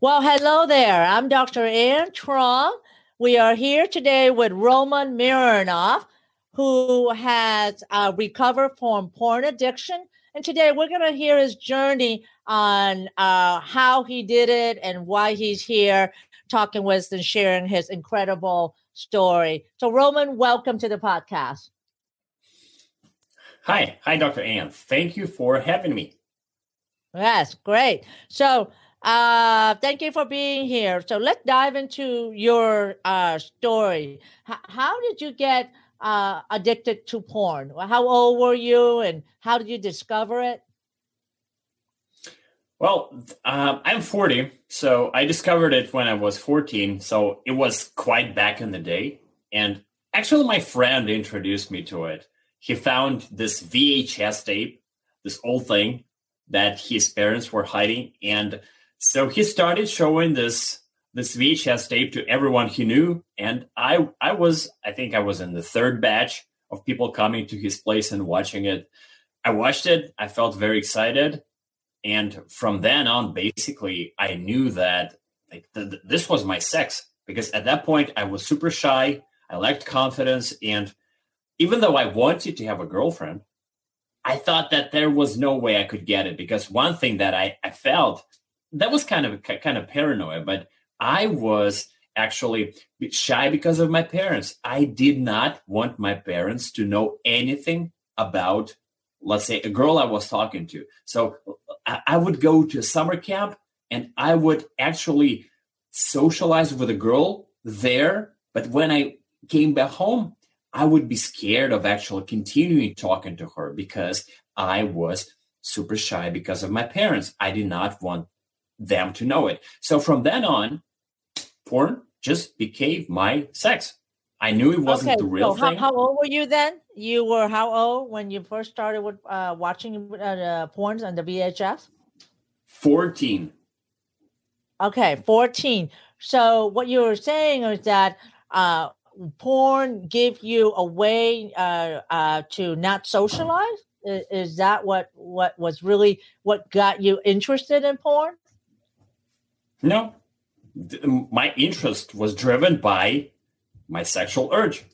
Well, hello there. I'm Dr. Ann Truong. We are here today with Roman Mironov, who has uh, recovered from porn addiction. And today we're going to hear his journey on uh, how he did it and why he's here talking with us and sharing his incredible story. So, Roman, welcome to the podcast. Hi. Hi, Dr. Ann. Thank you for having me. Yes, great. So, uh, thank you for being here. So let's dive into your uh, story. H- how did you get uh, addicted to porn? How old were you, and how did you discover it? Well, uh, I'm 40, so I discovered it when I was 14. So it was quite back in the day. And actually, my friend introduced me to it. He found this VHS tape, this old thing that his parents were hiding, and so he started showing this this VHS tape to everyone he knew, and I I was I think I was in the third batch of people coming to his place and watching it. I watched it. I felt very excited, and from then on, basically, I knew that like th- th- this was my sex because at that point I was super shy. I lacked confidence, and even though I wanted to have a girlfriend, I thought that there was no way I could get it because one thing that I, I felt that was kind of kind of paranoia, but I was actually shy because of my parents. I did not want my parents to know anything about, let's say, a girl I was talking to. So I would go to a summer camp and I would actually socialize with a girl there. But when I came back home, I would be scared of actually continuing talking to her because I was super shy because of my parents. I did not want them to know it. So from then on, porn just became my sex. I knew it wasn't okay, the real so thing. How, how, old were you then? You were how old when you first started with uh, watching uh, porns on the VHS? 14. Okay, 14. So what you were saying is that uh, porn gave you a way uh, uh, to not socialize? Is, is that what what was really what got you interested in porn? No, my interest was driven by my sexual urge.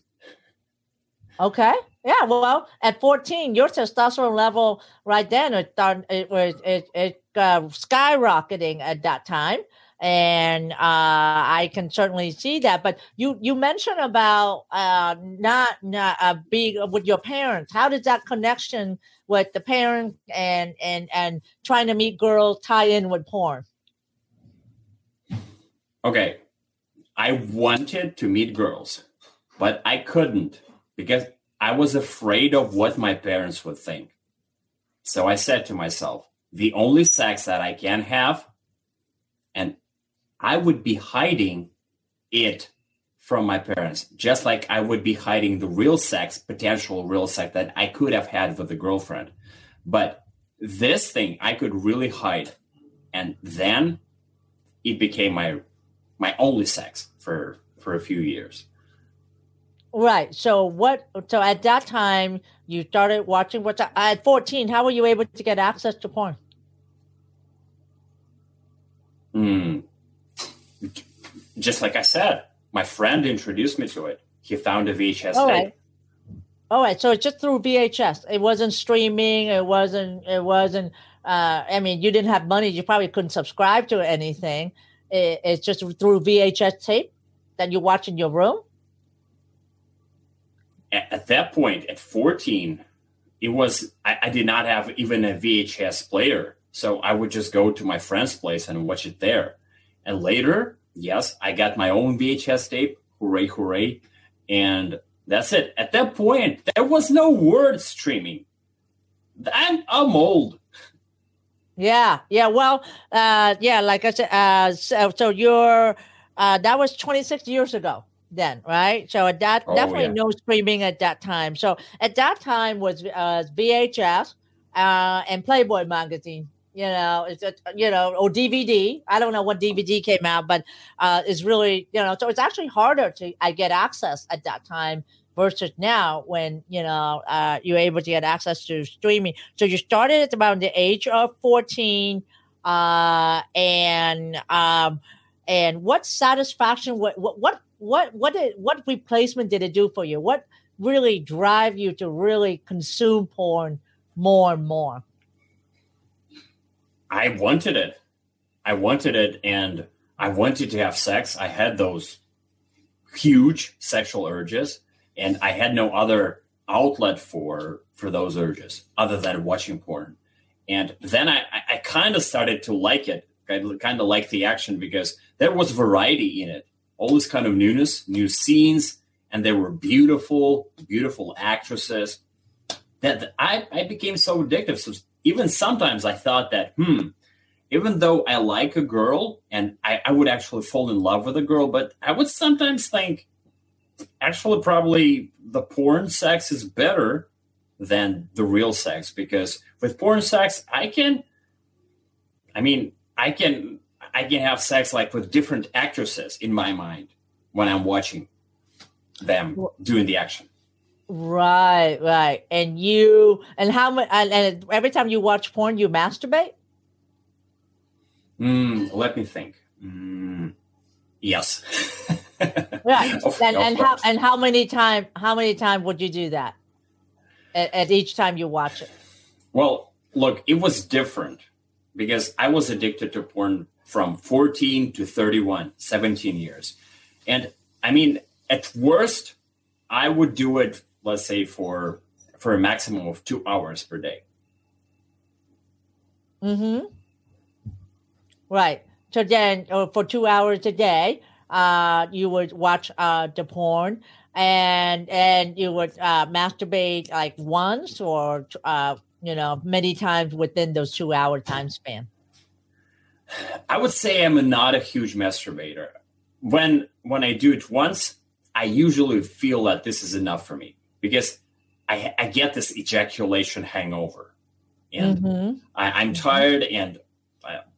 Okay. Yeah. Well, at 14, your testosterone level right then it it was it, it uh, skyrocketing at that time, and uh, I can certainly see that. But you you mentioned about uh, not not uh, being with your parents. How does that connection with the parents and and and trying to meet girls tie in with porn? Okay, I wanted to meet girls, but I couldn't because I was afraid of what my parents would think. So I said to myself, the only sex that I can have, and I would be hiding it from my parents, just like I would be hiding the real sex, potential real sex that I could have had with a girlfriend. But this thing I could really hide. And then it became my my only sex for for a few years. Right. So what? So at that time, you started watching. What at fourteen? How were you able to get access to porn? Hmm. Just like I said, my friend introduced me to it. He found a VHS All tape. All right. So it's just through VHS. It wasn't streaming. It wasn't. It wasn't. Uh, I mean, you didn't have money. You probably couldn't subscribe to anything Eh, it's just through VHS tape that you watch in your room? At that point, at 14, it was, I, I did not have even a VHS player. So I would just go to my friend's place and watch it there. And later, yes, I got my own VHS tape. Hooray, hooray. And that's it. At that point, there was no word streaming. I'm, I'm old. Yeah, yeah. Well, uh, yeah, like I said, uh, so, so you're uh, that was 26 years ago then, right? So at that oh, definitely yeah. no streaming at that time. So at that time was uh, VHS uh, and Playboy magazine. You know, it's a, you know, or DVD. I don't know what DVD came out, but uh, it's really you know. So it's actually harder to I get access at that time versus now when you know uh, you're able to get access to streaming. So you started at about the age of 14. uh, and um, and what satisfaction? What what what what what did what replacement did it do for you? What really drive you to really consume porn more and more? I wanted it. I wanted it, and I wanted to have sex. I had those huge sexual urges, and I had no other outlet for for those urges other than watching porn. And then I, I kind of started to like it. I kind of like the action because there was variety in it. All this kind of newness, new scenes, and there were beautiful, beautiful actresses. That I, I became so addictive. So even sometimes I thought that, hmm, even though I like a girl and I, I would actually fall in love with a girl, but I would sometimes think, actually, probably the porn sex is better than the real sex because with porn sex, I can, I mean, I can, I can have sex like with different actresses in my mind when I'm watching them doing the action. Right, right. And you, and how much, and, and every time you watch porn, you masturbate? Mm, let me think. Mm, yes. right. Of, and, and how and how many time how many times would you do that? At, at, each time you watch it. Well, look, it was different because I was addicted to porn from 14 to 31, 17 years. And I mean, at worst, I would do it, let's say, for for a maximum of two hours per day. Mm-hmm. Right. So then, uh, for two hours a day, uh, you would watch uh, the porn, and and you would uh, masturbate like once or uh, you know many times within those two hour time span. I would say I'm not a huge masturbator. When when I do it once, I usually feel that this is enough for me because I, I get this ejaculation hangover, and mm-hmm. I, am tired and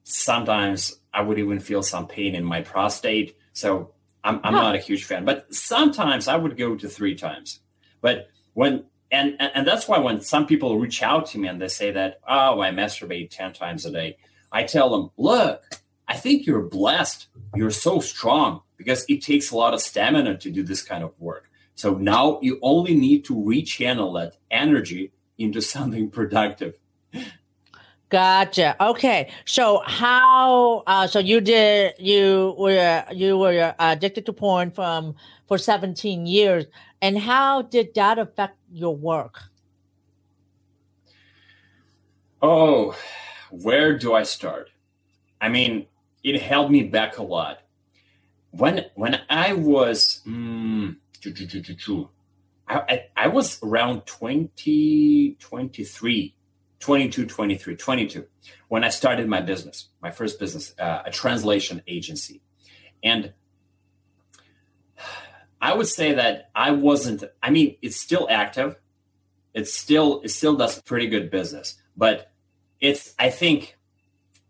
sometimes I would even feel some pain in my prostate. So I'm, I'm huh. not a huge fan, but sometimes I would go to three times. But when and, and and that's why when some people reach out to me and they say that oh I masturbate ten times a day, I tell them, look, I think you're blessed. You're so strong because it takes a lot of stamina to do this kind of work. So now you only need to rechannel that energy into something productive. Gotcha. Okay. So how? Uh, so you did. You were you were addicted to porn from for seventeen years, and how did that affect your work? Oh, where do I start? I mean, it held me back a lot. When when I was I, I, I was around 20, 23 22, 23, 22, when I started my business, my first business, uh, a translation agency. And I would say that I wasn't, I mean, it's still active. It's still, it still does pretty good business, but it's, I think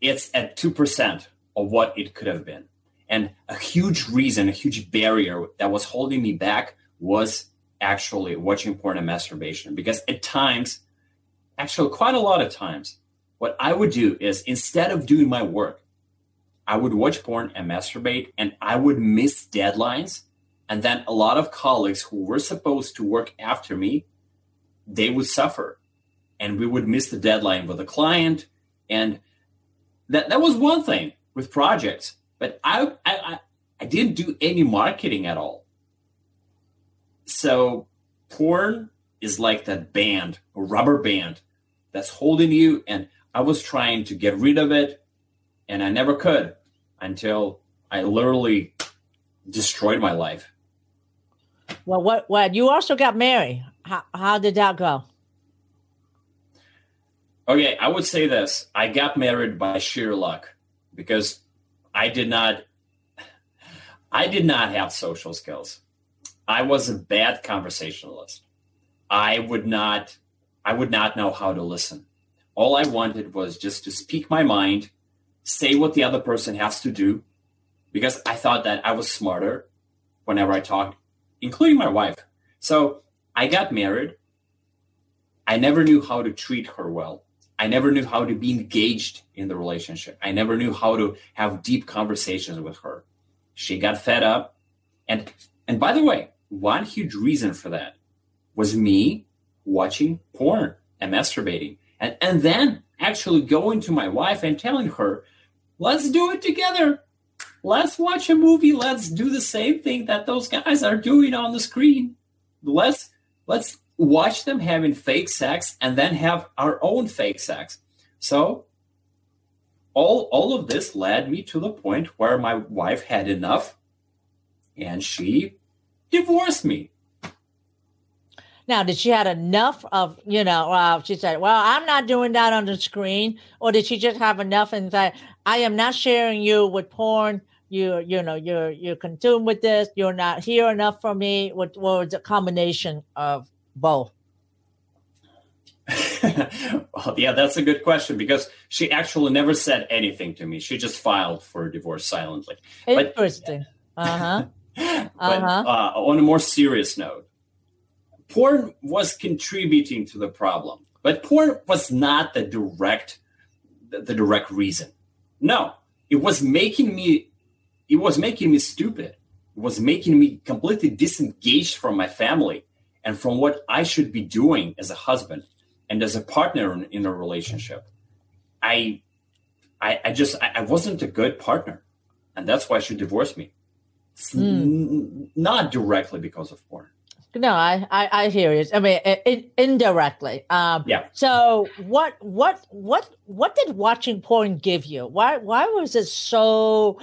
it's at 2% of what it could have been. And a huge reason, a huge barrier that was holding me back was actually watching porn and masturbation because at times actually quite a lot of times, what I would do is instead of doing my work, I would watch porn and masturbate, and I would miss deadlines. And then a lot of colleagues who were supposed to work after me, they would suffer, and we would miss the deadline with a client. And that that was one thing with projects, but I I I didn't do any marketing at all. So porn is like that band, a rubber band that's holding you. And I was trying to get rid of it, and I never could until I literally destroyed my life. Well, what? What? You also got married. How, how did that go? Okay, I would say this: I got married by sheer luck because I did not. I did not have social skills. I was a bad conversationalist. I would not I would not know how to listen. All I wanted was just to speak my mind, say what the other person has to do, because I thought that I was smarter whenever I talked, including my wife. So I got married. I never knew how to treat her well. I never knew how to be engaged in the relationship. I never knew how to have deep conversations with her. She got fed up. And and by the way, one huge reason for that was me watching porn and masturbating. And and then actually going to my wife and telling her, let's do it together. Let's watch a movie. Let's do the same thing that those guys are doing on the screen. Let's let's watch them having fake sex and then have our own fake sex. So all all of this led me to the point where my wife had enough and she divorced me. Now, did she had enough of, you know, uh, she said, well, I'm not doing that on the screen. Or did she just have enough and say, I am not sharing you with porn. You, you know, you're, you're consumed with this. You're not here enough for me. What, what was a combination of both? well, yeah, that's a good question because she actually never said anything to me. She just filed for divorce silently. Interesting. uh-huh. uh-huh. Uh, on a more serious note, porn was contributing to the problem, but porn was not the direct the, direct reason. No, it was making me it was making me stupid. It was making me completely disengaged from my family and from what I should be doing as a husband and as a partner in, in a relationship. I, I, I just I, I, wasn't a good partner, and that's why she divorced me. Mm. N- not directly because of porn. No, I, I, I hear you. I mean, it, indirectly. Um, yeah. So, what, what, what, what did watching porn give you? Why, why was it so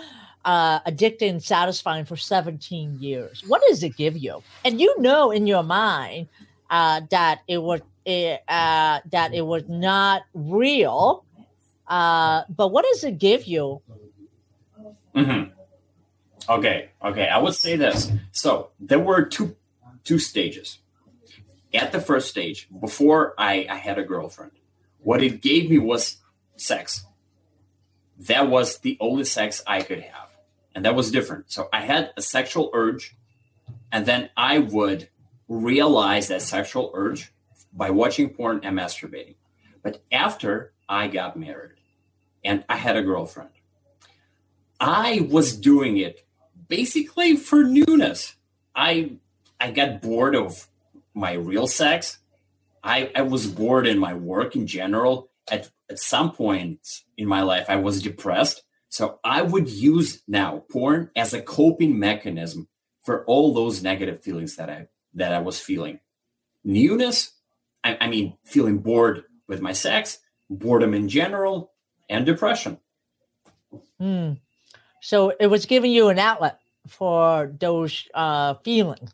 uh, addicting and satisfying for 17 years? What does it give you? And you know in your mind uh, that it was it, uh, that it was not real. Uh, but what does it give you? Mm-hmm. Okay, okay. I would say this. So there were two two stages. At the first stage, before I, I had a girlfriend, what it gave me was sex. That was the only sex I could have and that was different. So I had a sexual urge, and then I would realize that sexual urge by watching porn and masturbating. But after I got married and I had a girlfriend, I was doing it basically for newness. I I got bored of my real sex. I, I was bored in my work in general. At at some point in my life, I was depressed so I would use now porn as a coping mechanism for all those negative feelings that I that I was feeling. Newness, I, I mean, feeling bored with my sex, boredom in general, and depression. Hmm. So it was giving you an outlet for those uh, feelings.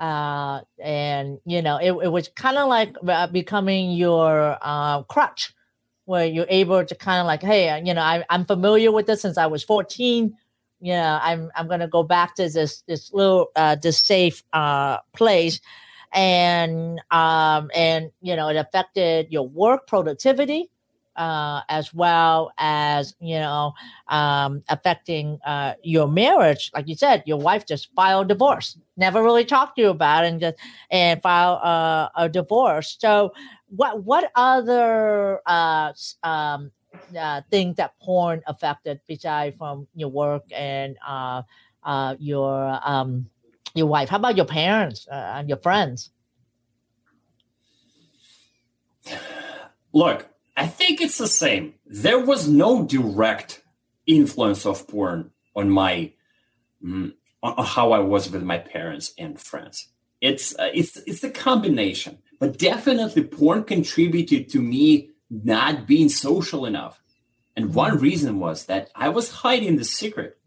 Uh, and you know, it, it was kind of like uh, becoming your uh, crutch where you're able to kind of like, hey, uh, you know, I, I'm familiar with this since I was 14. You know, I'm I'm gonna go back to this this little uh, this safe uh, place, and um, and you know, it affected your work productivity. Uh, as well as you know um, affecting uh, your marriage. Like you said, your wife just filed divorce, never really talked to you about it, and just and file uh, a divorce. So what what other uh, um, uh, things that porn affected besides from your work and uh, uh, your um, your wife? How about your parents uh, and your friends? Look, I think it's the same. There was no direct influence of porn on my mm, on how I was with my parents and friends. It's uh, it's it's a combination but definitely porn contributed to me not being social enough. And one reason was that I was hiding the secret.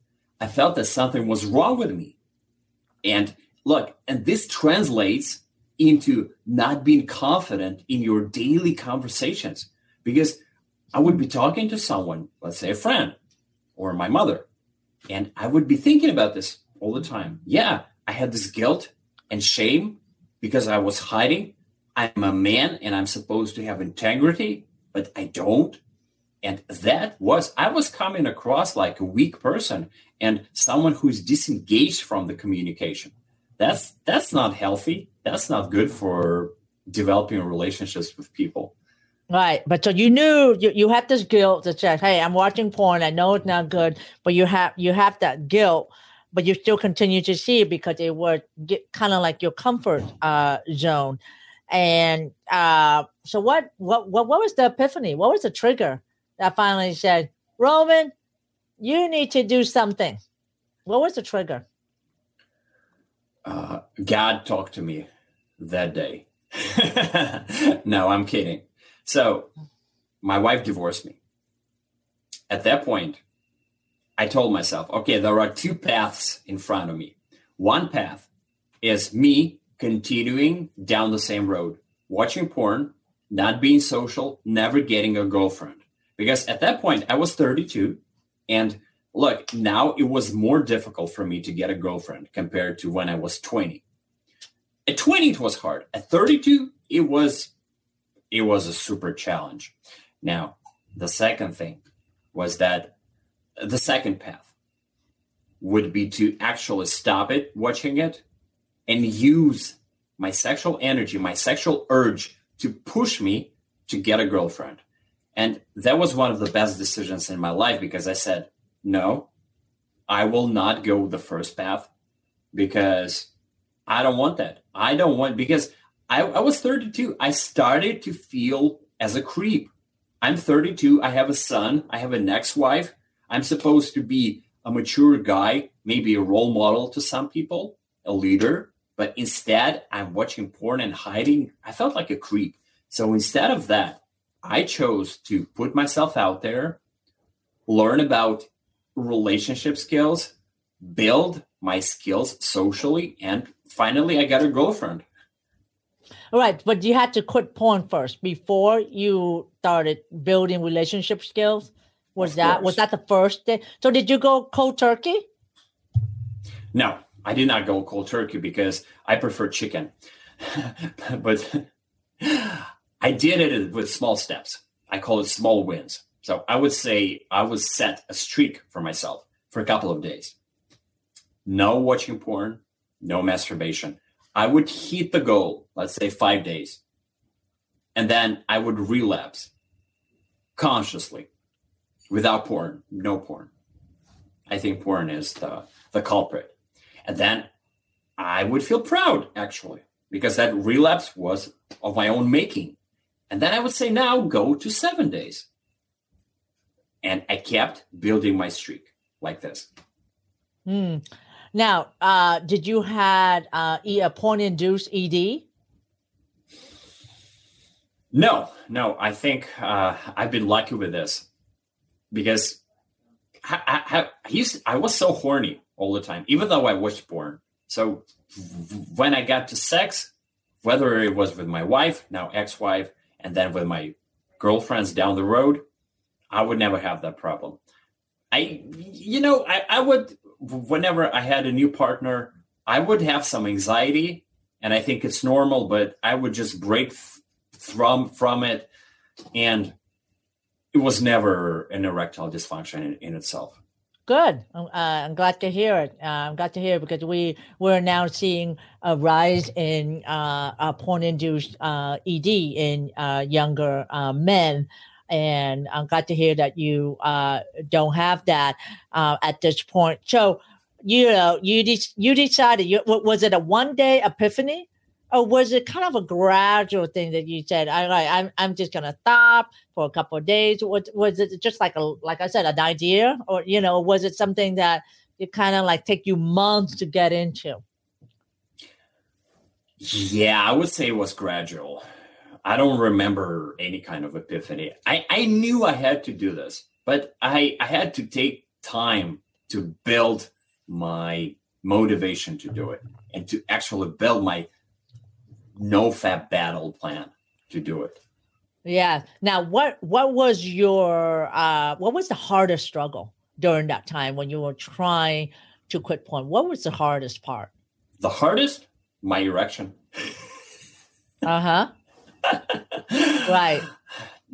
I felt that something was wrong with me. And look, and this translates into not being confident in your daily conversations because I would be talking to someone, let's say a friend or my mother, and I would be thinking about this all the time. Yeah, I had this guilt and shame because I was hiding I'm a man and I'm supposed to have integrity, but I don't. And that was, I was coming across like a weak person and someone who's disengaged from the communication. That's that's not healthy. That's not good for developing relationships with people. Right. But so you knew you, you had this guilt that said, Hey, I'm watching porn. I know it's not good, but you have you have that guilt, but you still continue to see it because it was kind of like your comfort uh, zone. And uh, so what, what what what was the epiphany? What was the trigger that finally said, Roman, you need to do something? What was the trigger? Uh, God talked to me that day. no, I'm kidding. So my wife divorced me. At that point, I told myself, okay, there are two paths in front of me. One path is me continuing down the same road, watching porn, not being social, never getting a girlfriend. Because at that point, I was 32. And look, now it was more difficult for me to get a girlfriend compared to when I was 20. At 20, it was hard. At 32, it was it was a super challenge. Now, the second thing was that the second path would be to actually stop it, watching it, and use my sexual energy, my sexual urge to push me to get a girlfriend. And that was one of the best decisions in my life because I said, no, I will not go the first path because I don't want that. I don't want, because I, I was 32. I started to feel as a creep. I'm 32. I have a son. I have an ex wife. I'm supposed to be a mature guy, maybe a role model to some people, a leader. But instead, I'm watching porn and hiding. I felt like a creep. So instead of that, I chose to put myself out there, learn about relationship skills, build my skills socially, and finally, I got a girlfriend. Right, but you had to quit porn first before you started building relationship skills. Was of that course. was that the first day? So did you go cold turkey? No, I did not go cold turkey because I prefer chicken. but I did it with small steps. I call it small wins. So I would say I would set a streak for myself for a couple of days. No watching porn, no masturbation. I would hit the goal, let's say five days, and then I would relapse consciously without porn, no porn. I think porn is the, the culprit. And then I would feel proud actually, because that relapse was of my own making. And then I would say, now go to seven days. And I kept building my streak like this. Hmm. Now, uh, did you had uh, a porn induced ED? No, no. I think uh, I've been lucky with this because I, I, I, used I was so horny all the time, even though I watched porn. So when I got to sex, whether it was with my wife, now ex-wife, and then with my girlfriends down the road, I would never have that problem. I, you know, I, I would whenever I had a new partner, I would have some anxiety, and I think it's normal. But I would just break from from it, and it was never an erectile dysfunction in, in itself. Good. Uh, I'm glad to hear it. Uh, I'm glad to hear it because we we're now seeing a rise in uh, porn-induced uh, ED in uh, younger uh, men and I'm glad to hear that you uh, don't have that uh, at this point. So, you know, you de- you decided. You, was it a one day epiphany, or was it kind of a gradual thing that you said, "I I'm I'm just gonna stop for a couple of days"? Was was it just like a like I said, an idea, or you know, was it something that it kind of like take you months to get into? Yeah, I would say it was gradual. I don't remember any kind of epiphany. I, I knew I had to do this, but I, I had to take time to build my motivation to do it and to actually build my NoFap battle plan to do it. Yeah. Now, what what was your uh, what was the hardest struggle during that time when you were trying to quit porn? What was the hardest part? The hardest, my erection. uh huh right.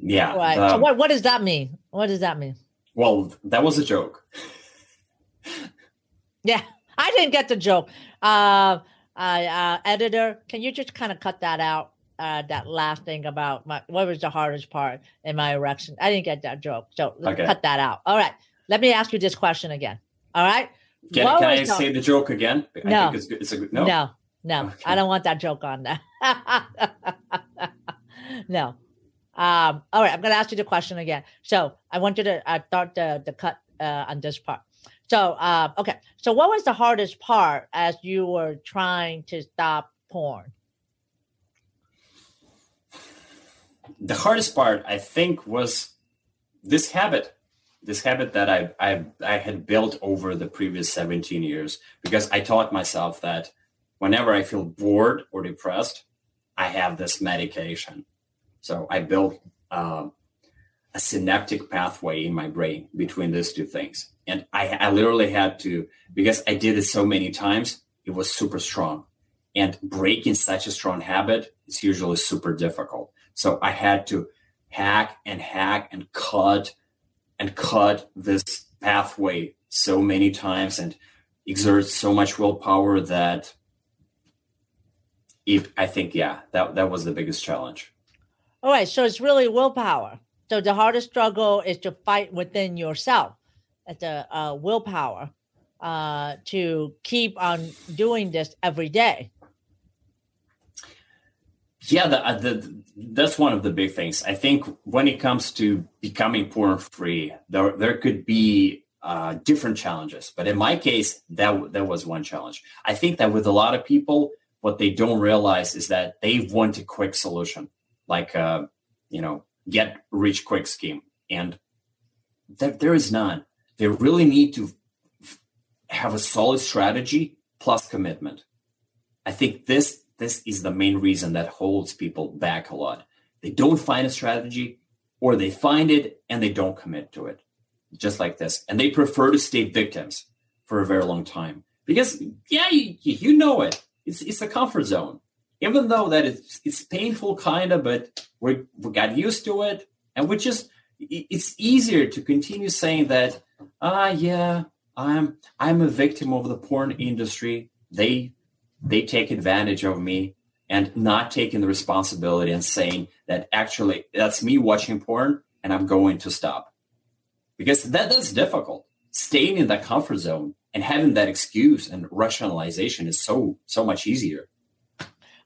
Yeah. Right. so what what does that mean? What does that mean? Well, that was a joke. yeah, I didn't get the joke. Uh, uh, uh editor, can you just kind of cut that out? uh, that last thing about my what was the hardest part in my erection. I didn't get that joke, so okay. cut that out. All right, let me ask you this question again. All right, can, can I the, say the joke again? No, it's, it's a, no, no, no. Okay. I don't want that joke on there. no. Um, all right, I'm going to ask you the question again. So I want you to uh, start the the cut uh, on this part. So uh, okay, so what was the hardest part as you were trying to stop porn? The hardest part, I think, was this habit this habit that I, I I had built over the previous 17 years because I taught myself that whenever I feel bored or depressed, I have this medication. So I built uh, a synaptic pathway in my brain between these two things, and I, I literally had to because I did it so many times. It was super strong, and breaking such a strong habit is usually super difficult. So I had to hack and hack and cut and cut this pathway so many times and exert so much willpower that it, I think, yeah, that, that was the biggest challenge. All right. So it's really willpower. So the hardest struggle is to fight within yourself. It's a uh, willpower uh, to keep on doing this every day. Yeah, the, uh, the, that's one of the big things. I think when it comes to becoming porn free, there there could be uh, different challenges, but in my case, that that was one challenge. I think that with a lot of people, what they don't realize is that they want a quick solution, like uh, you know, get rich quick scheme, and there, there is none. They really need to have a solid strategy plus commitment. I think this this is the main reason that holds people back a lot. They don't find a strategy or they find it and they don't commit to it, just like this. And they prefer to stay victims for a very long time because, yeah, you, you know it. It's, it's a comfort zone. Even though that it's, it's painful, kind of, but we, we got used to it. And we just, it's easier to continue saying that, ah, yeah, I'm, I'm a victim of the porn industry. They they take advantage of me and not taking the responsibility and saying that actually that's me watching porn and I'm going to stop. Because that, that's difficult. Staying in that comfort zone and having that excuse and rationalization is so so much easier.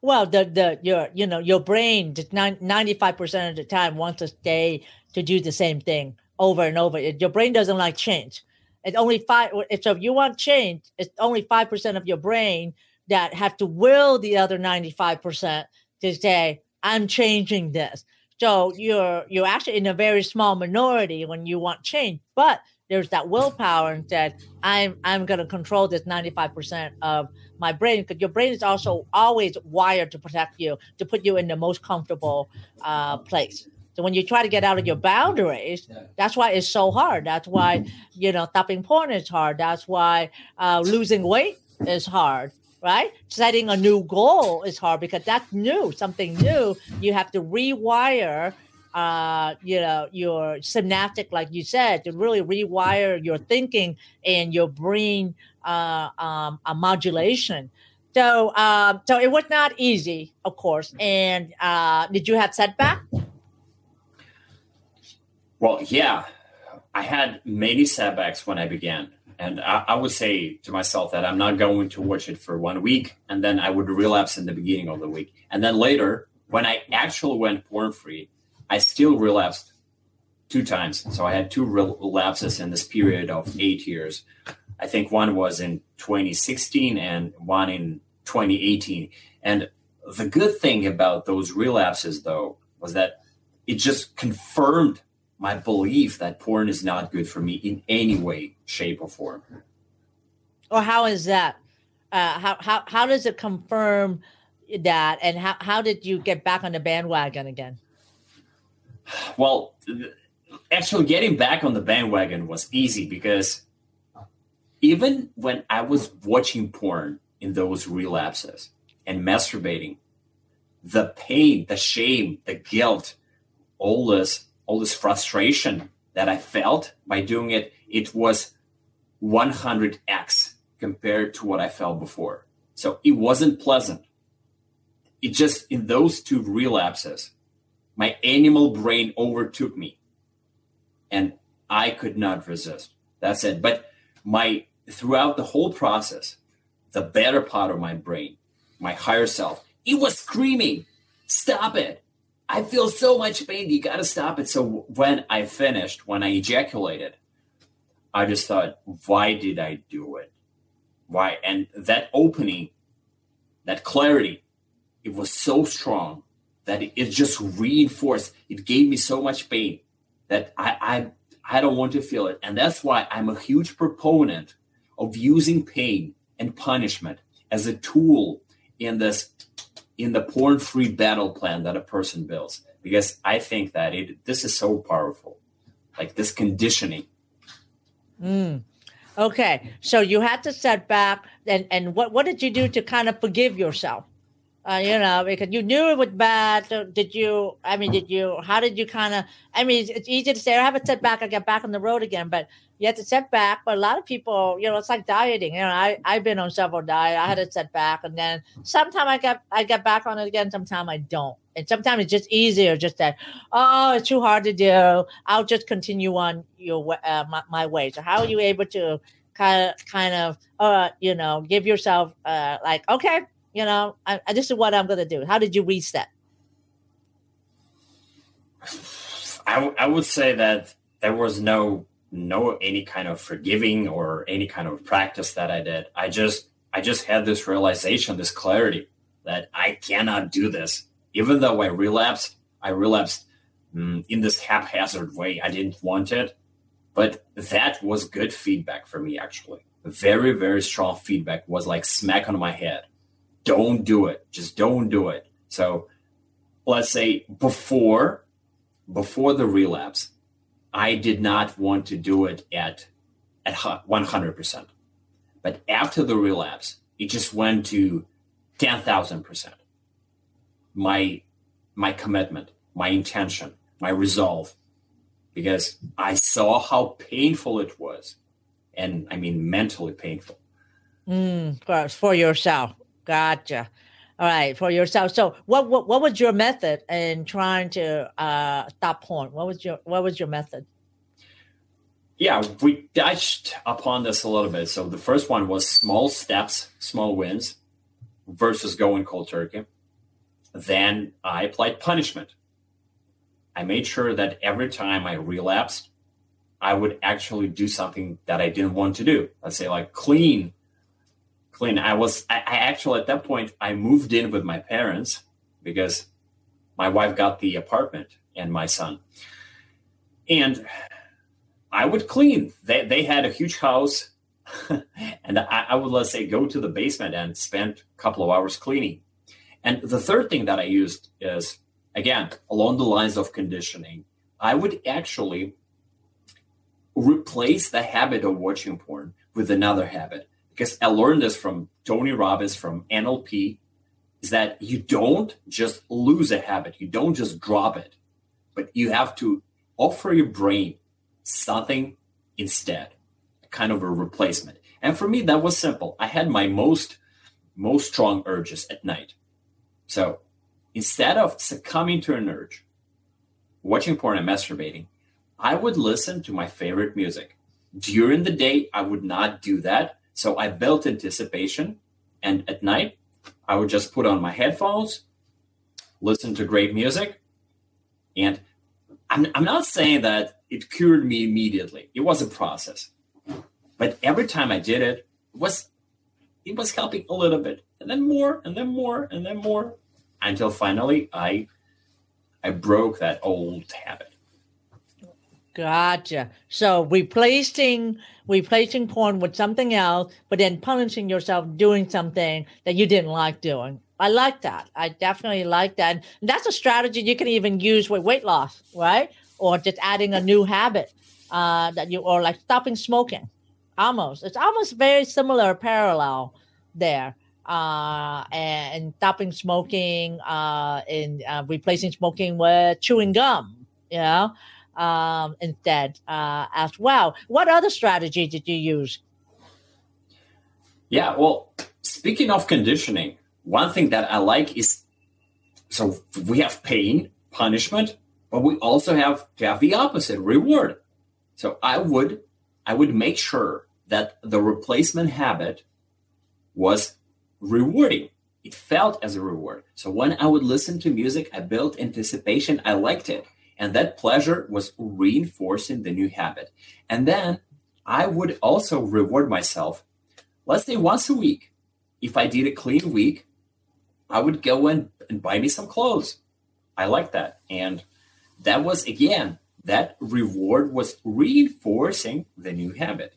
Well, the the your you know your brain ninety five percent of the time wants to stay to do the same thing over and over. Your brain doesn't like change. It's only five. So if you want change, it's only five percent of your brain that have to will the other 95% to say, I'm changing this. So you're you're actually in a very small minority when you want change, but there's that willpower and said, I'm I'm gonna control this 95% of my brain because your brain is also always wired to protect you, to put you in the most comfortable uh, place. So when you try to get out of your boundaries, that's why it's so hard. That's why you know stopping porn is hard. That's why uh, losing weight is hard right? Setting a new goal is hard because that's new, something new. You have to rewire, uh, you know, your synaptic, like you said, to really rewire your thinking and your brain uh, um, a modulation. So, um, so it was not easy, of course. And uh, did you have setback? Well, yeah, I had many setbacks when I began. And I, I, would say to myself that I'm not going to watch it for one week, and then I would relapse in the beginning of the week. And then later, when I actually went porn free, I still relapsed two times. So I had two relapses in this period of eight years. I think one was in 2016 and one in 2018. And the good thing about those relapses, though, was that it just confirmed my belief that porn is not good for me in any way, shape, or form. Or how is that? Uh, how how how does it confirm that? And how how did you get back on the bandwagon again? Well, actually, getting back on the bandwagon was easy because even when I was watching porn in those relapses and masturbating, the pain, the shame, the guilt, all this all this frustration that I felt by doing it, it was 100x compared to what I felt before. So it wasn't pleasant. it just in those two relapses, my animal brain overtook me, and I could not resist. That's it. But my throughout the whole process, the better part of my brain, my higher self, it was screaming, "Stop it! I feel so much pain. You got to stop it." So when I finished, when I ejaculated, I just thought, "Why did I do it? Why?" And that opening, that clarity, it was so strong that it just reinforced. It gave me so much pain that I, I I don't want to feel it. And that's why I'm a huge proponent of using pain and punishment as a tool in this in the porn-free battle plan that a person builds. Because I think that it this is so powerful. Like this conditioning. Mm. Okay. So you had to set back and, and what, what did you do to kind of forgive yourself? Uh, you know, because you knew it was bad. So did you? I mean, did you? How did you kind of? I mean, it's easy to say, "I have a setback, I get back on the road again," but you had to set back. But a lot of people, you know, it's like dieting. You know, I I've been on several diets. I had a setback, and then sometimes I get I get back on it again. Sometimes I don't, and sometimes it's just easier. Just that, oh, it's too hard to do. I'll just continue on your uh, my, my way. So how are you able to kind of kind of uh you know give yourself uh like okay you know, I, I this is what I'm to do. How did you reset? I, I would say that there was no no any kind of forgiving or any kind of practice that I did. I just I just had this realization, this clarity that I cannot do this. Even though I relapsed, I relapsed mm, in this haphazard way. I didn't want it, but that was good feedback for me. Actually, very very strong feedback was like smack on my head don't do it. Just don't do it. So let's say before before the relapse, I did not want to do it at at 100%. But after the relapse, it just went to 10,000%. My my commitment, my intention, my resolve because I saw how painful it was. And I mean mentally painful. Mm, for, for yourself. Gotcha. All right, for yourself. So, what what, what was your method in trying to uh, stop porn? What was your what was your method? Yeah, we touched upon this a little bit. So the first one was small steps, small wins, versus going cold turkey. Then I applied punishment. I made sure that every time I relapsed, I would actually do something that I didn't want to do. Let's say like clean clean. I was I, I actually at that point I moved in with my parents because my wife got the apartment and my son. And I would clean. They they had a huge house. and I, I, would let's say go to the basement and spend a couple of hours cleaning. And the third thing that I used is again along the lines of conditioning. I would actually replace the habit of watching porn with another habit because I learned this from Tony Robbins from NLP, is that you don't just lose a habit, you don't just drop it, but you have to offer your brain something instead, kind of a replacement. And for me, that was simple. I had my most most strong urges at night. So instead of succumbing to an urge, watching porn and masturbating, I would listen to my favorite music. During the day, I would not do that so I built anticipation. And at night, I would just put on my headphones, listen to great music. And I'm, I'm not saying that it cured me immediately. It was a process. But every time I did it, it was it was helping a little bit. And then more, and then more, and then more. Until finally I I broke that old habit. Gotcha. So replacing replacing porn with something else, but then punishing yourself doing something that you didn't like doing. I like that. I definitely like that. And that's a strategy you can even use with weight loss, right? Or just adding a new habit uh, that you or like stopping smoking. Almost, it's almost very similar, parallel there. Uh, and, and stopping smoking, uh, and uh, replacing smoking with chewing gum. You know, um, instead uh, as well. What other strategy did you use? Yeah, well, speaking of conditioning, one thing that I like is so we have pain, punishment, but we also have to have the opposite reward. So I would I would make sure that the replacement habit was rewarding. It felt as a reward. So when I would listen to music, I built anticipation. I liked it. And that pleasure was reinforcing the new habit. And then I would also reward myself, let's say once a week. If I did a clean week, I would go and, and buy me some clothes. I like that. And that was, again, that reward was reinforcing the new habit.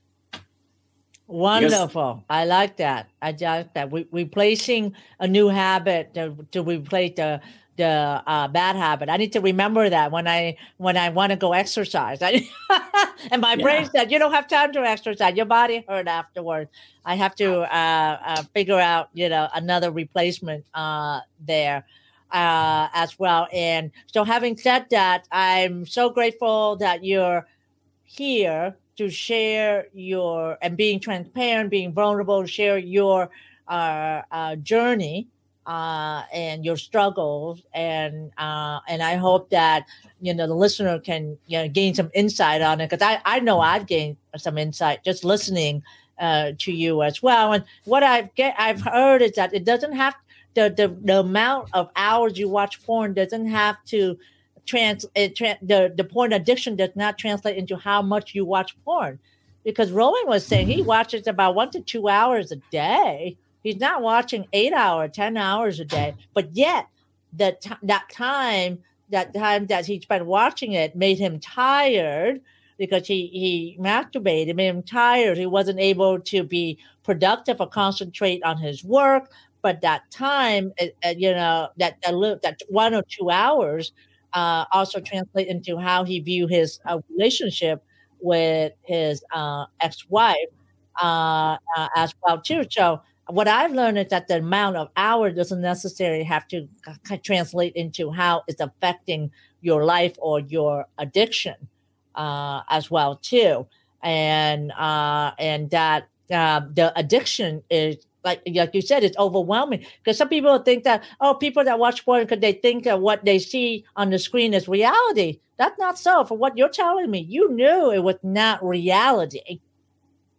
Wonderful. Because, I like that. I like that. We replacing a new habit to, to replace the the uh, bad habit. I need to remember that when I when I want to go exercise. I, and my yeah. brain said, "You don't have time to exercise. Your body hurt afterwards." I have to uh, uh, figure out, you know, another replacement uh, there uh, as well. And so, having said that, I'm so grateful that you're here to share your and being transparent, being vulnerable, share your uh, uh, journey uh, and your struggles, and uh, and I hope that you know the listener can you know gain some insight on it because I I know I've gained some insight just listening uh, to you as well. And what I've get I've heard is that it doesn't have the, the, the amount of hours you watch porn doesn't have to trans it, the the porn addiction does not translate into how much you watch porn because Roland was saying he watches about one to two hours a day. He's not watching eight hours, ten hours a day, but yet that t- that time that time that he spent watching it made him tired because he he masturbated, made him tired. He wasn't able to be productive or concentrate on his work but that time, uh, you know, that that, that one or two hours uh, also translate into how he view his uh, relationship with his uh, ex-wife uh, uh, as well too. So what I've learned is that the amount of hours doesn't necessarily have to translate into how it's affecting your life or your addiction uh, as well too, and uh, and that um, the addiction is like like you said, it's overwhelming because some people think that oh, people that watch porn because they think that what they see on the screen is reality. That's not so. For what you're telling me, you knew it was not reality,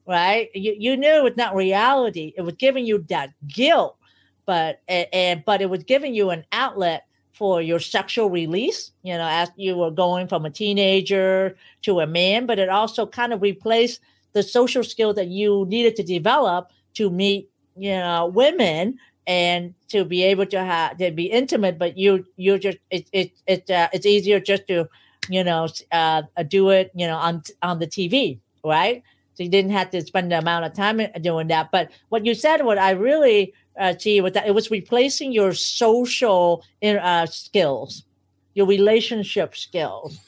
right? You you knew it was not reality. It was giving you that guilt, but and, but it was giving you an outlet for your sexual release, you know, as you were going from a teenager to a man, but it also kind of replaced the social skill that you needed to develop to meet you know women and to be able to have to be intimate but you you just it it, it uh, it's easier just to you know uh, do it you know on on the tv right so you didn't have to spend the amount of time doing that. But what you said what i really uh, see was that it was replacing your social uh, skills your relationship skills.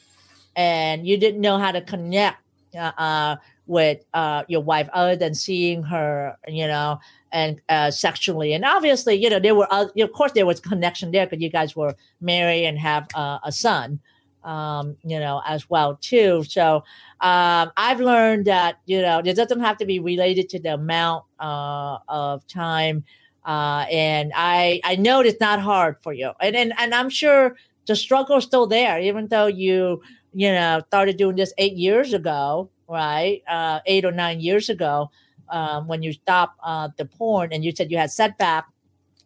And you didn't know how to connect uh, uh with uh, your wife other than seeing her you know and uh, sexually. And obviously, you know, there were, uh, of course, there was connection there because you guys were married and have uh, a son, um, you know, as well too. So um, I've learned that you know it doesn't have to be related to the amount uh, of time. Uh, and I I know it's not hard for you, and and and I'm sure the struggle is still there, even though you you know started doing this eight years ago, right? Uh, eight or nine years ago um, when you stopped uh, the porn and you said you had setback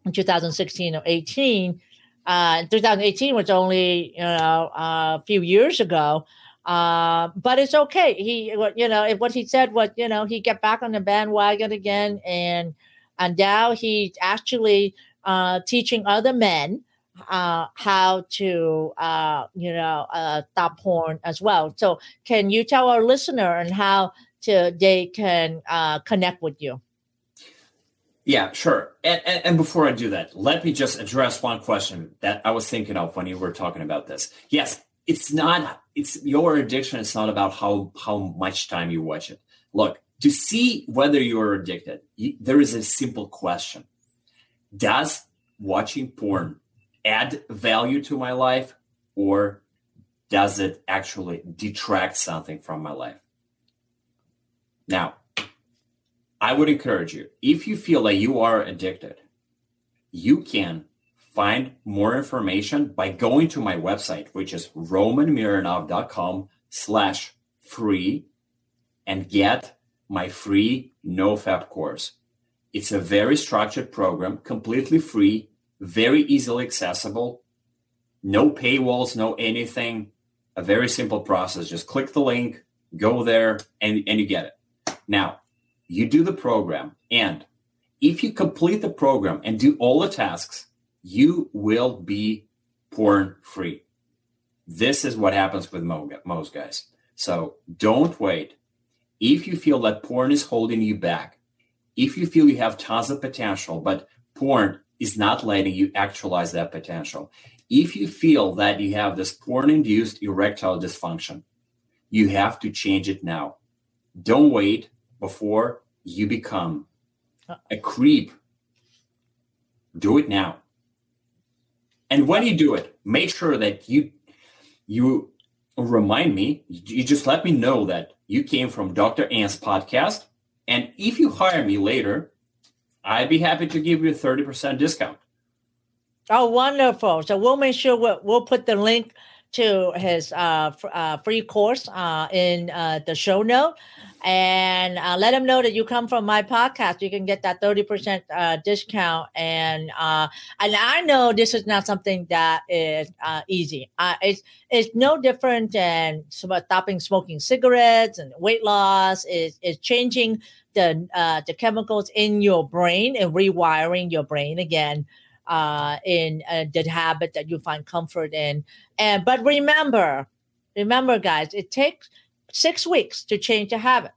in 2016 or 18 uh, 2018 was only you know a few years ago uh, but it's okay he you know what he said was you know he get back on the bandwagon again and and now he's actually uh, teaching other men uh, how to uh, you know uh, stop porn as well. So, can you tell our listener and how to they can uh, connect with you? Yeah, sure. And, and, and before I do that, let me just address one question that I was thinking of when you were talking about this. Yes, it's not. It's your addiction. It's not about how how much time you watch it. Look, to see whether you are addicted, you, there is a simple question: Does watching porn add value to my life, or does it actually detract something from my life? Now, I would encourage you if you feel that you are addicted, you can find more information by going to my website, which is romanmironov.com slash free and get my free NoFap course. It's a very structured program, completely free, very easily accessible, no paywalls, no anything. A very simple process. Just click the link, go there, and, and you get it. Now, you do the program, and if you complete the program and do all the tasks, you will be porn free. This is what happens with most guys. So don't wait. If you feel that porn is holding you back, if you feel you have tons of potential, but porn is not letting you actualize that potential, if you feel that you have this porn induced erectile dysfunction, you have to change it now. Don't wait before you become uh. a creep. Do it now. And when you do it, make sure that you you remind me, you just let me know that you came from Dr. Ant's podcast. And if you hire me later, I'd be happy to give you a 30% discount. Oh, wonderful. So we'll make sure we'll, we'll put the link to his uh, f- uh, free course uh, in uh, the show note and uh, let him know that you come from my podcast. You can get that 30% uh, discount. And and I know this is not something that is easy. It's, it's no different than stopping smoking cigarettes and weight loss. Is changing the, the chemicals in your brain and rewiring your brain again uh, in uh, the habit that you find comfort in. And but remember, remember, guys, it takes six weeks to change a habit.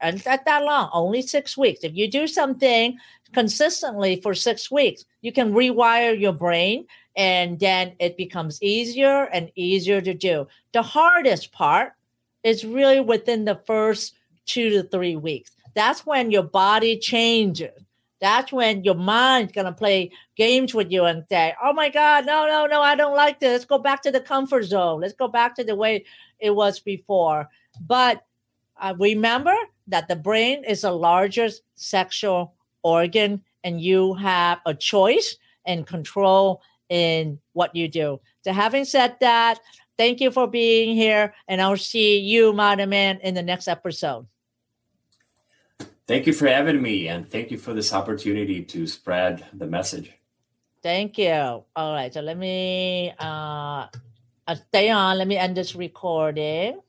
And not that long, only six weeks. If you do something consistently for six weeks, you can rewire your brain and then it becomes easier and easier to do. The hardest part is really within the first two to three weeks. That's when your body changes that's when your mind's gonna play games with you and say, "Oh my God, no, no, no, I don't like this. Let's go back to the comfort zone. Let's go back to the way it was before." But uh, remember that the brain is the largest sexual organ, and you have a choice and control in what you do. So, having said that, thank you for being here, and I'll see you, Modern Man, in the next episode. Thank you for having me, and thank you for this opportunity to spread the message. Thank you. All right, so let me uh, uh stay on. Let me end this recording.